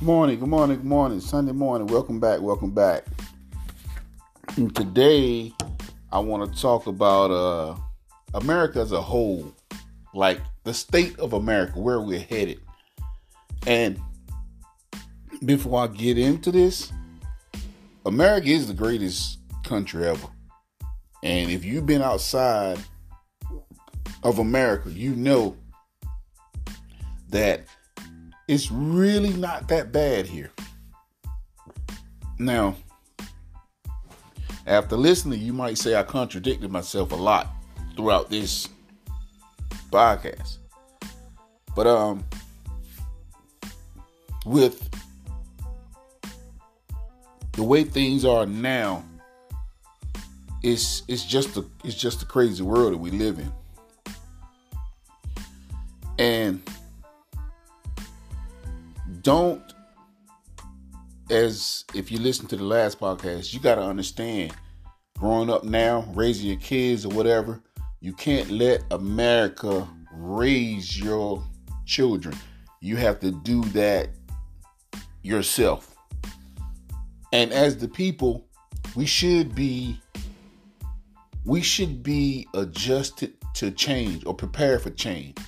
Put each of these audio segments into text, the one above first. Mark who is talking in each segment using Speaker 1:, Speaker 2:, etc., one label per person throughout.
Speaker 1: Good morning, good morning, good morning. Sunday morning. Welcome back, welcome back. And today I want to talk about uh America as a whole, like the state of America, where we're headed. And before I get into this, America is the greatest country ever. And if you've been outside of America, you know that it's really not that bad here. Now, after listening, you might say I contradicted myself a lot throughout this podcast. But um with the way things are now, it's it's just a it's just a crazy world that we live in. And don't as if you listen to the last podcast, you got to understand growing up now, raising your kids or whatever, you can't let America raise your children. You have to do that yourself. And as the people, we should be we should be adjusted to change or prepare for change.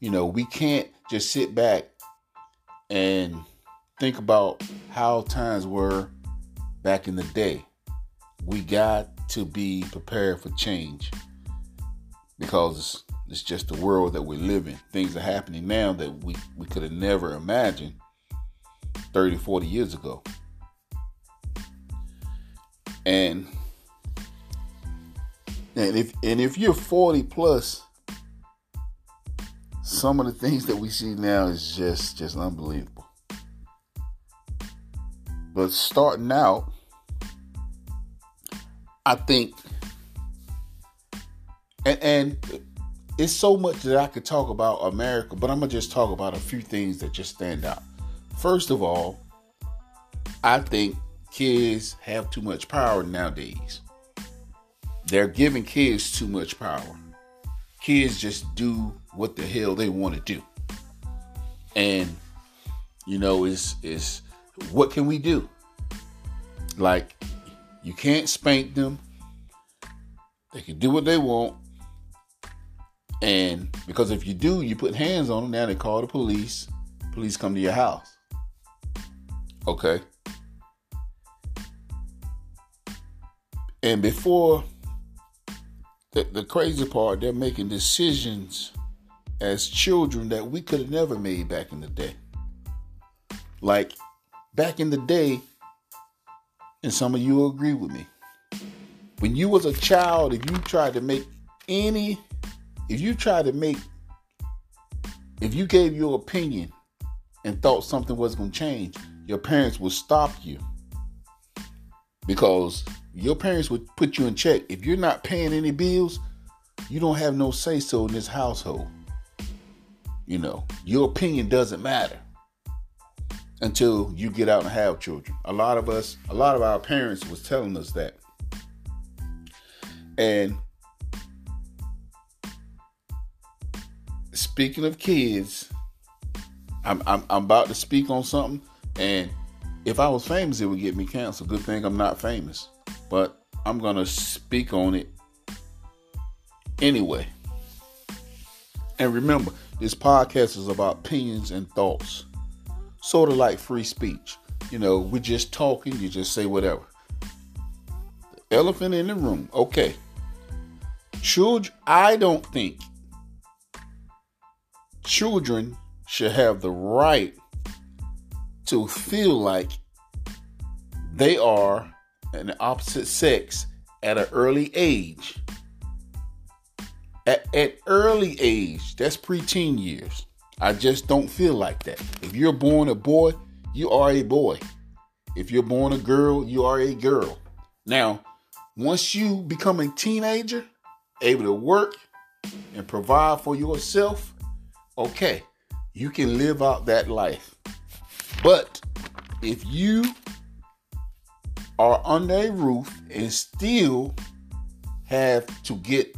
Speaker 1: You know, we can't just sit back and think about how times were back in the day. We got to be prepared for change because it's just the world that we live in. Things are happening now that we, we could have never imagined 30, 40 years ago. And and if and if you're 40 plus, some of the things that we see now is just just unbelievable. But starting out, I think and and it's so much that I could talk about America, but I'm gonna just talk about a few things that just stand out. First of all, I think kids have too much power nowadays. They're giving kids too much power. Kids just do what the hell they want to do. And you know, is is what can we do? Like you can't spank them. They can do what they want. And because if you do, you put hands on them, now they call the police. Police come to your house. Okay. And before the, the crazy part, they're making decisions as children that we could have never made back in the day. Like back in the day, and some of you will agree with me. When you was a child, if you tried to make any, if you tried to make, if you gave your opinion and thought something was going to change, your parents would stop you because your parents would put you in check. If you're not paying any bills, you don't have no say so in this household. You know, your opinion doesn't matter until you get out and have children. A lot of us, a lot of our parents was telling us that. And speaking of kids, I'm, I'm, I'm about to speak on something, and if I was famous, it would get me canceled. Good thing I'm not famous, but I'm gonna speak on it anyway. And remember, this podcast is about opinions and thoughts, sort of like free speech. You know, we're just talking, you just say whatever. The elephant in the room, okay. Children, I don't think children should have the right to feel like they are an opposite sex at an early age. At, at early age, that's preteen years. I just don't feel like that. If you're born a boy, you are a boy. If you're born a girl, you are a girl. Now, once you become a teenager, able to work and provide for yourself, okay, you can live out that life. But if you are under a roof and still have to get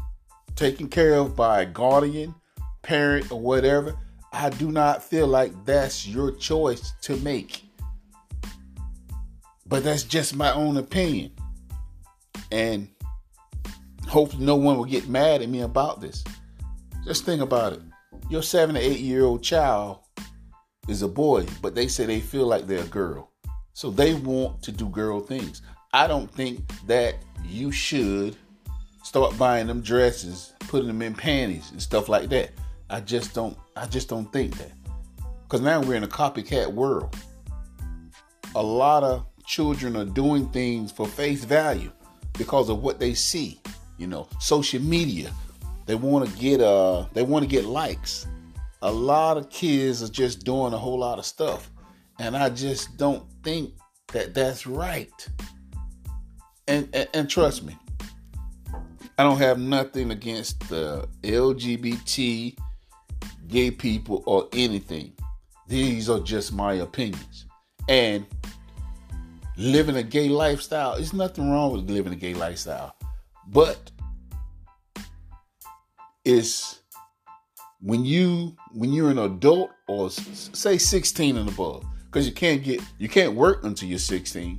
Speaker 1: taken care of by a guardian, parent, or whatever, I do not feel like that's your choice to make. But that's just my own opinion. And hopefully no one will get mad at me about this. Just think about it. Your seven or eight year old child is a boy, but they say they feel like they're a girl. So they want to do girl things. I don't think that you should start buying them dresses, putting them in panties and stuff like that. I just don't I just don't think that. Cuz now we're in a copycat world. A lot of children are doing things for face value because of what they see, you know, social media. They want to get uh they want to get likes. A lot of kids are just doing a whole lot of stuff and I just don't think that that's right. And, and, and trust me, I don't have nothing against the LGBT, gay people, or anything. These are just my opinions. And living a gay lifestyle, there's nothing wrong with living a gay lifestyle. But it's when you when you're an adult or say 16 and above because you can't get you can't work until you're 16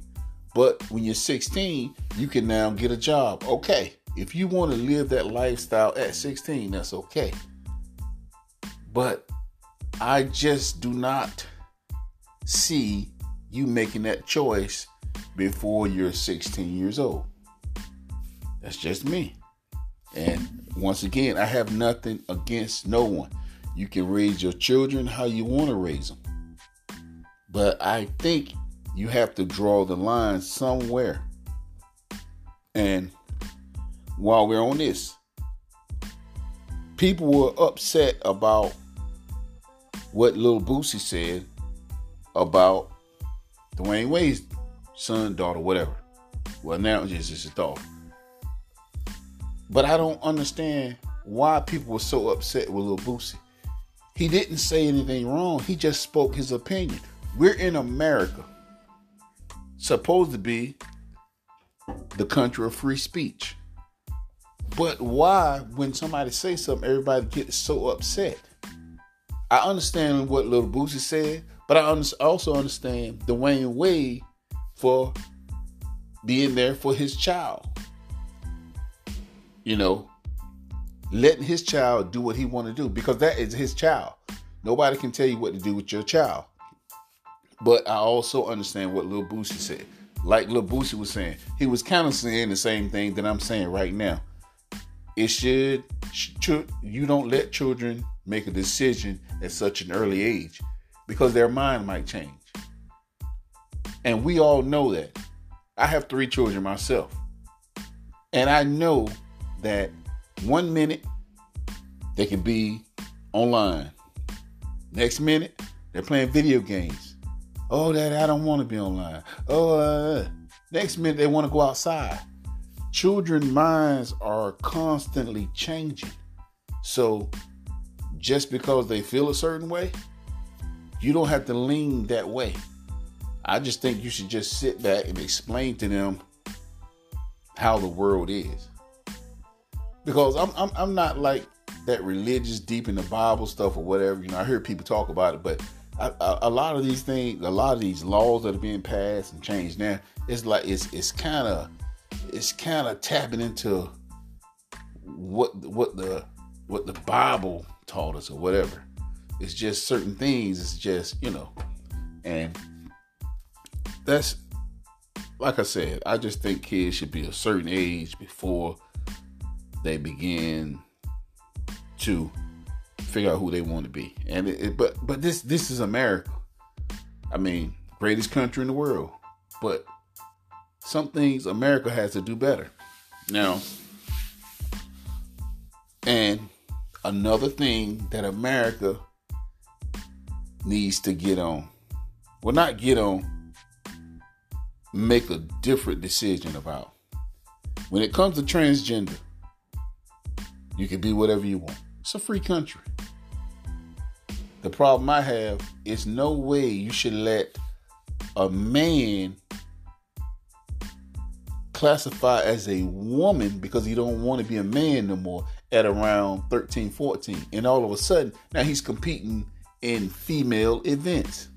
Speaker 1: but when you're 16 you can now get a job okay if you want to live that lifestyle at 16 that's okay. But i just do not see you making that choice before you're 16 years old. That's just me. And once again i have nothing against no one. You can raise your children how you want to raise them but I think you have to draw the line somewhere. And while we're on this, people were upset about what Lil Boosie said about Dwyane Wade's son, daughter, whatever. Well, now it's just a daughter. But I don't understand why people were so upset with Lil Boosie. He didn't say anything wrong. He just spoke his opinion. We're in America, supposed to be the country of free speech. But why, when somebody says something, everybody gets so upset? I understand what Little Boosie said, but I also understand Dwyane Wade for being there for his child. You know, letting his child do what he want to do because that is his child. Nobody can tell you what to do with your child. But I also understand what Lil Boosie said. Like Lil Boosie was saying, he was kind of saying the same thing that I'm saying right now. It should, you don't let children make a decision at such an early age because their mind might change. And we all know that. I have three children myself. And I know that one minute they can be online. Next minute, they're playing video games. Oh, that I don't want to be online. Oh, uh, next minute they want to go outside. Children' minds are constantly changing. So just because they feel a certain way, you don't have to lean that way. I just think you should just sit back and explain to them how the world is. Because I'm, I'm, I'm not like that religious, deep in the Bible stuff or whatever. You know, I hear people talk about it, but a, a, lot of these things, a lot of these laws that are being passed and changed now, it's like it's it's kind of it's kind of tapping into what what the what the Bible taught us or whatever. It's just certain things. It's just you know, and that's like I said. I just think kids should be a certain age before they begin to figure out who they want to be. And it, it, but but this this is America. I mean, greatest country in the world. But some things America has to do better. Now, and another thing that America needs to get on. Well, not get on, make a different decision about. When it comes to transgender, you can be whatever you want. It's a free country. The problem I have is no way you should let a man classify as a woman because he don't want to be a man no more at around 13 14 and all of a sudden now he's competing in female events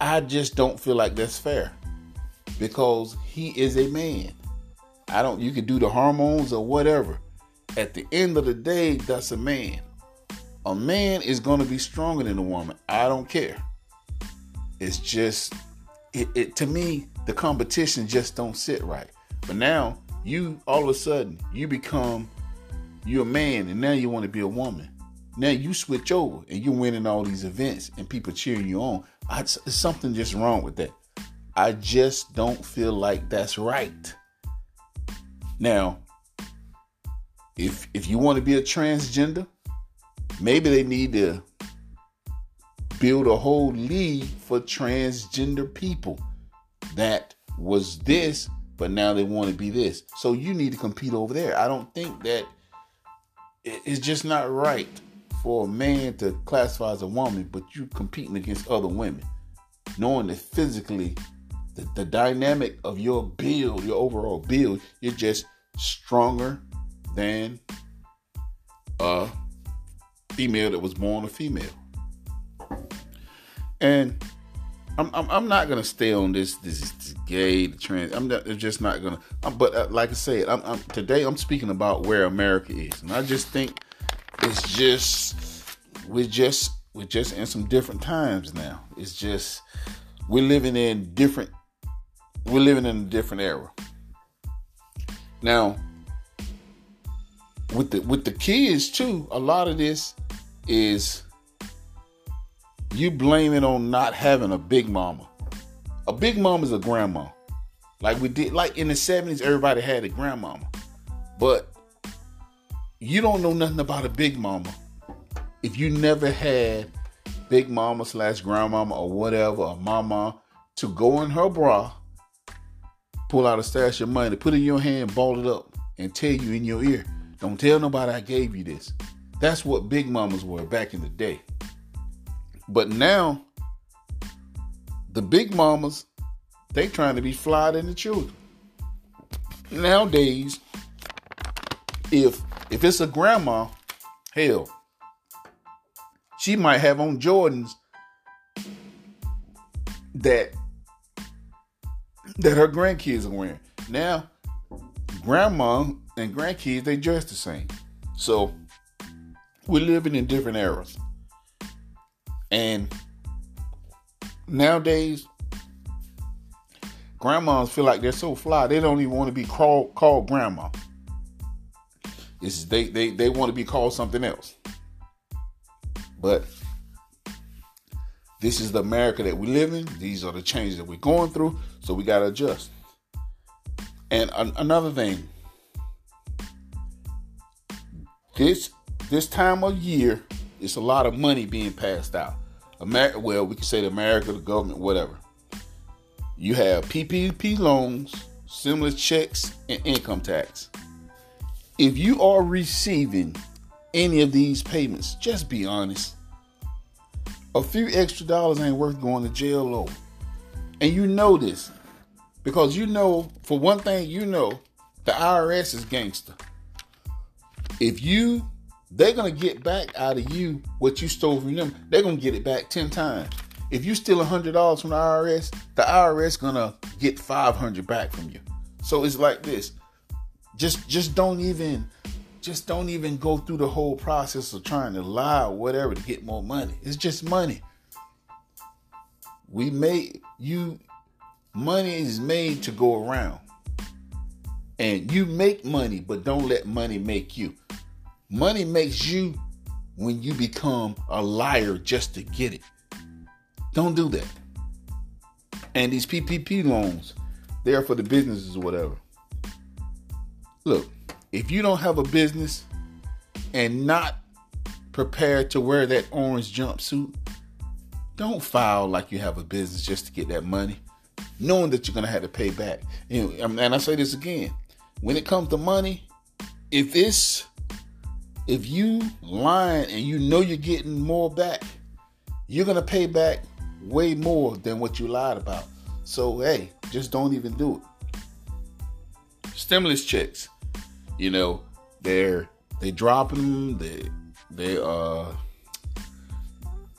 Speaker 1: i just don't feel like that's fair because he is a man. I don't you can do the hormones or whatever. At the end of the day, that's a man. A man is going to be stronger than a woman. I don't care. It's just it, it to me the competition just don't sit right. But now you all of a sudden you become you're a man and now you want to be a woman. Now you switch over and you're winning all these events and people cheering you on. I, something just wrong with that. I just don't feel like that's right. Now, if if you want to be a transgender, maybe they need to build a whole league for transgender people that was this, but now they want to be this. So you need to compete over there. I don't think that it's just not right for a man to classify as a woman, but you competing against other women, knowing that physically, the, the dynamic of your build, your overall build, you're just stronger than a female that was born a female. And I'm, I'm, I'm not gonna stay on this this, this gay the trans. I'm, not, just not gonna. I'm, but uh, like I said, I'm, I'm, today I'm speaking about where America is, and I just think it's just we're just we're just in some different times now. It's just we're living in different we're living in a different era. Now with the with the kids too, a lot of this is you blame it on not having a big mama. A big mama is a grandma. Like we did like in the 70s, everybody had a grandmama. But you don't know nothing about a big mama if you never had big mama slash grandmama or whatever, a mama to go in her bra, pull out a stash of money, put it in your hand, ball it up, and tell you in your ear, don't tell nobody I gave you this. That's what big mamas were back in the day. But now, the big mamas, they trying to be fly than the children. Nowadays, if if it's a grandma, hell, she might have on Jordans that that her grandkids are wearing. Now, grandma and grandkids they dress the same. So we're living in different eras. And nowadays, grandmas feel like they're so fly, they don't even want to be called called grandma. It's they they they want to be called something else. But this is the America that we live in. These are the changes that we're going through, so we got to adjust. And an- another thing, this this time of year, it's a lot of money being passed out. America, well, we can say the America, the government, whatever. You have PPP loans, stimulus checks, and income tax. If you are receiving any of these payments, just be honest. A few extra dollars ain't worth going to jail over. And you know this because you know, for one thing, you know the IRS is gangster. If you, they're gonna get back out of you what you stole from them. They're gonna get it back ten times. If you steal hundred dollars from the IRS, the IRS gonna get five hundred back from you. So it's like this. Just just don't even just don't even go through the whole process of trying to lie or whatever to get more money. It's just money. We made you money is made to go around. And you make money, but don't let money make you. Money makes you when you become a liar just to get it. Don't do that. And these PPP loans, they're for the businesses or whatever. Look, if you don't have a business and not prepared to wear that orange jumpsuit, don't file like you have a business just to get that money, knowing that you're going to have to pay back. And, I say this again when it comes to money, if it's if you lying and you know you're getting more back, you're gonna pay back way more than what you lied about. So hey, just don't even do it. Stimulus checks you know, they're they dropping them, they they uh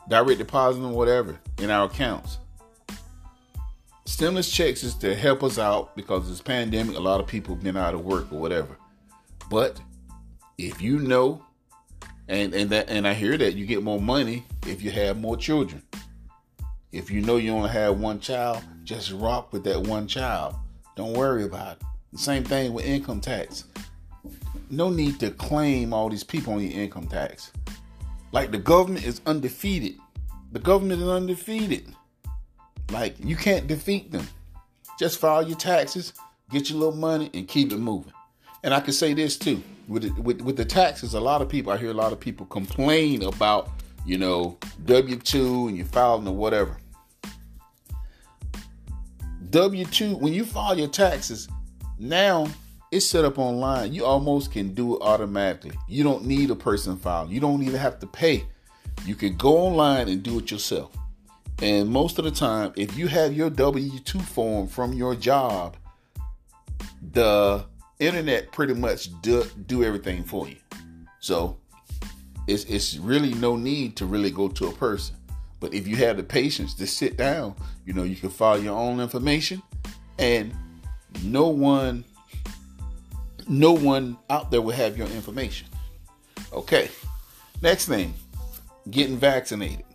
Speaker 1: direct depositing them, whatever in our accounts. stimulus checks is to help us out because this pandemic, a lot of people have been out of work or whatever. But if you know, and and that and I hear that you get more money if you have more children. If you know you only have one child, just rock with that one child. Don't worry about it. The same thing with income tax. No need to claim all these people on your income tax. Like the government is undefeated. The government is undefeated. Like you can't defeat them. Just file your taxes, get your little money, and keep it moving. And I can say this too with with with the taxes. A lot of people, I hear a lot of people complain about you know W two and you filing or whatever. W two when you file your taxes now it's set up online. You almost can do it automatically. You don't need a person file. You don't even have to pay. You can go online and do it yourself. And most of the time, if you have your W 2 form from your job, the internet pretty much do, do everything for you. So it's, it's really no need to really go to a person. But if you have the patience to sit down, you know, you can file your own information and no one no one out there will have your information. Okay. Next thing, getting vaccinated.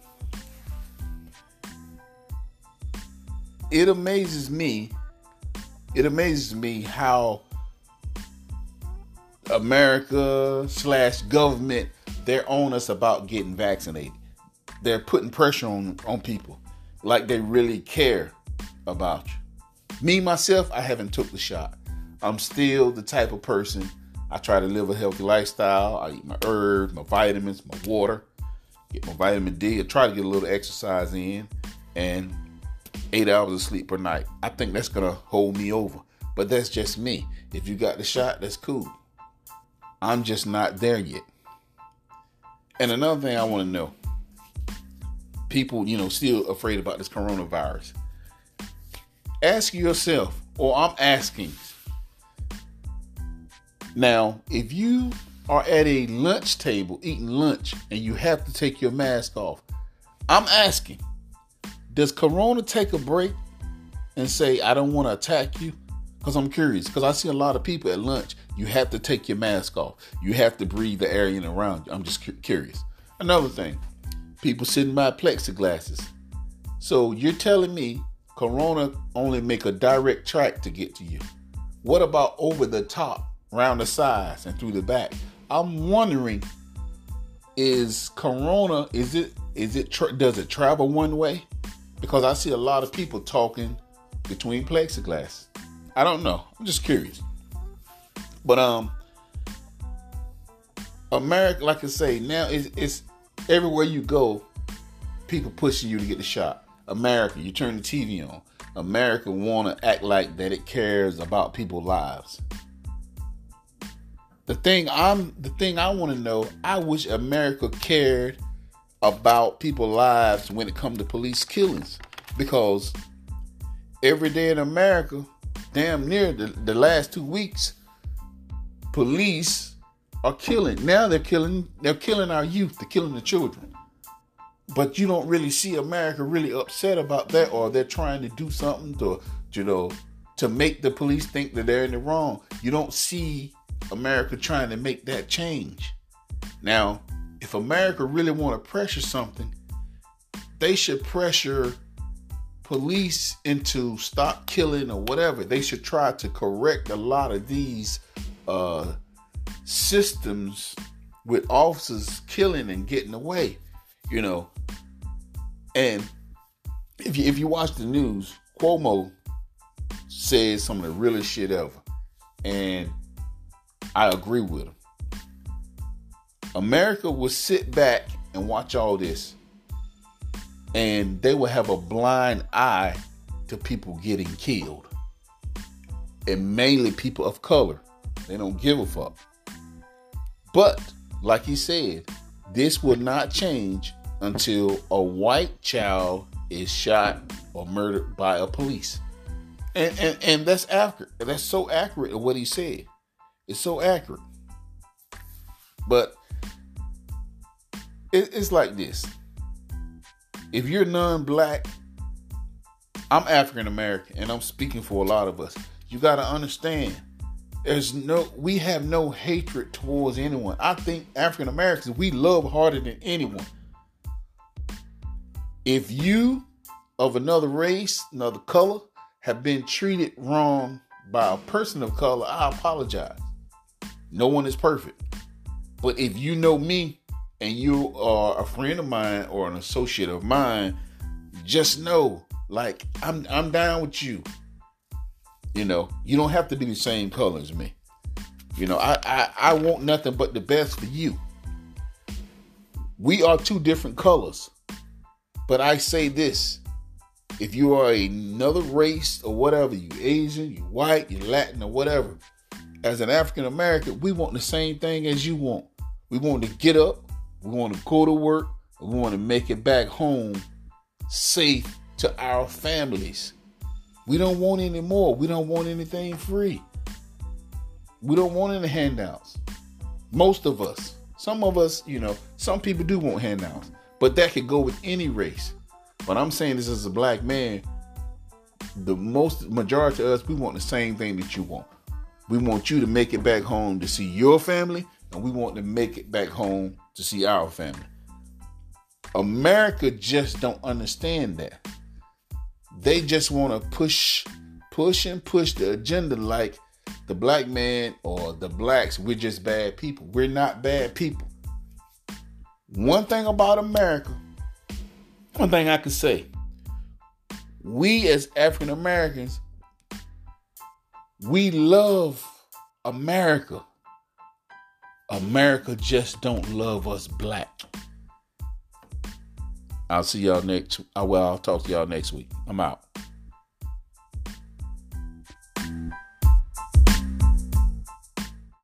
Speaker 1: It amazes me. It amazes me how America slash government they're on us about getting vaccinated. They're putting pressure on on people like they really care about you. Me myself, I haven't took the shot. I'm still the type of person I try to live a healthy lifestyle. I eat my herbs, my vitamins, my water, get my vitamin D. I try to get a little exercise in, and eight hours of sleep per night. I think that's gonna hold me over. But that's just me. If you got the shot, that's cool. I'm just not there yet. And another thing I want to know people, you know, still afraid about this coronavirus. Ask yourself, or I'm asking, now, if you are at a lunch table eating lunch and you have to take your mask off, I'm asking, does Corona take a break and say, I don't want to attack you? Because I'm curious, because I see a lot of people at lunch, you have to take your mask off. You have to breathe the air in around you. I'm just cu- curious. Another thing, people sitting by plexiglasses. So you're telling me Corona only make a direct track to get to you. What about over the top? round the sides and through the back. I'm wondering, is Corona is it is it tra- does it travel one way? Because I see a lot of people talking between plexiglass. I don't know. I'm just curious. But um, America, like I say, now it's, it's everywhere you go, people pushing you to get the shot. America, you turn the TV on. America want to act like that it cares about people's lives. The thing I'm the thing I want to know, I wish America cared about people's lives when it comes to police killings. Because every day in America, damn near the, the last two weeks, police are killing. Now they're killing they're killing our youth, they're killing the children. But you don't really see America really upset about that, or they're trying to do something to, you know, to make the police think that they're in the wrong. You don't see America trying to make that change. Now, if America really want to pressure something, they should pressure police into stop killing or whatever. They should try to correct a lot of these uh, systems with officers killing and getting away, you know. And if you if you watch the news, Cuomo says some of the realest shit ever. And I agree with him. America will sit back and watch all this, and they will have a blind eye to people getting killed, and mainly people of color. They don't give a fuck. But, like he said, this will not change until a white child is shot or murdered by a police. And, and, and that's accurate. That's so accurate what he said. It's so accurate. But it, it's like this. If you're non-black, I'm African American and I'm speaking for a lot of us. You got to understand there's no we have no hatred towards anyone. I think African Americans we love harder than anyone. If you of another race, another color have been treated wrong by a person of color, I apologize. No one is perfect. But if you know me and you are a friend of mine or an associate of mine, just know like I'm I'm down with you. You know, you don't have to be the same color as me. You know, I, I, I want nothing but the best for you. We are two different colors. But I say this if you are another race or whatever, you Asian, you white, you Latin, or whatever, as an African American, we want the same thing as you want. We want to get up, we want to go to work, we want to make it back home safe to our families. We don't want any more. We don't want anything free. We don't want any handouts. Most of us. Some of us, you know, some people do want handouts, but that could go with any race. But I'm saying this as a black man, the most majority of us, we want the same thing that you want. We want you to make it back home to see your family, and we want to make it back home to see our family. America just don't understand that. They just want to push, push and push the agenda like the black man or the blacks, we're just bad people. We're not bad people. One thing about America, one thing I can say, we as African Americans, we love America. America just don't love us black. I'll see y'all next. Uh, well, I'll talk to y'all next week. I'm out.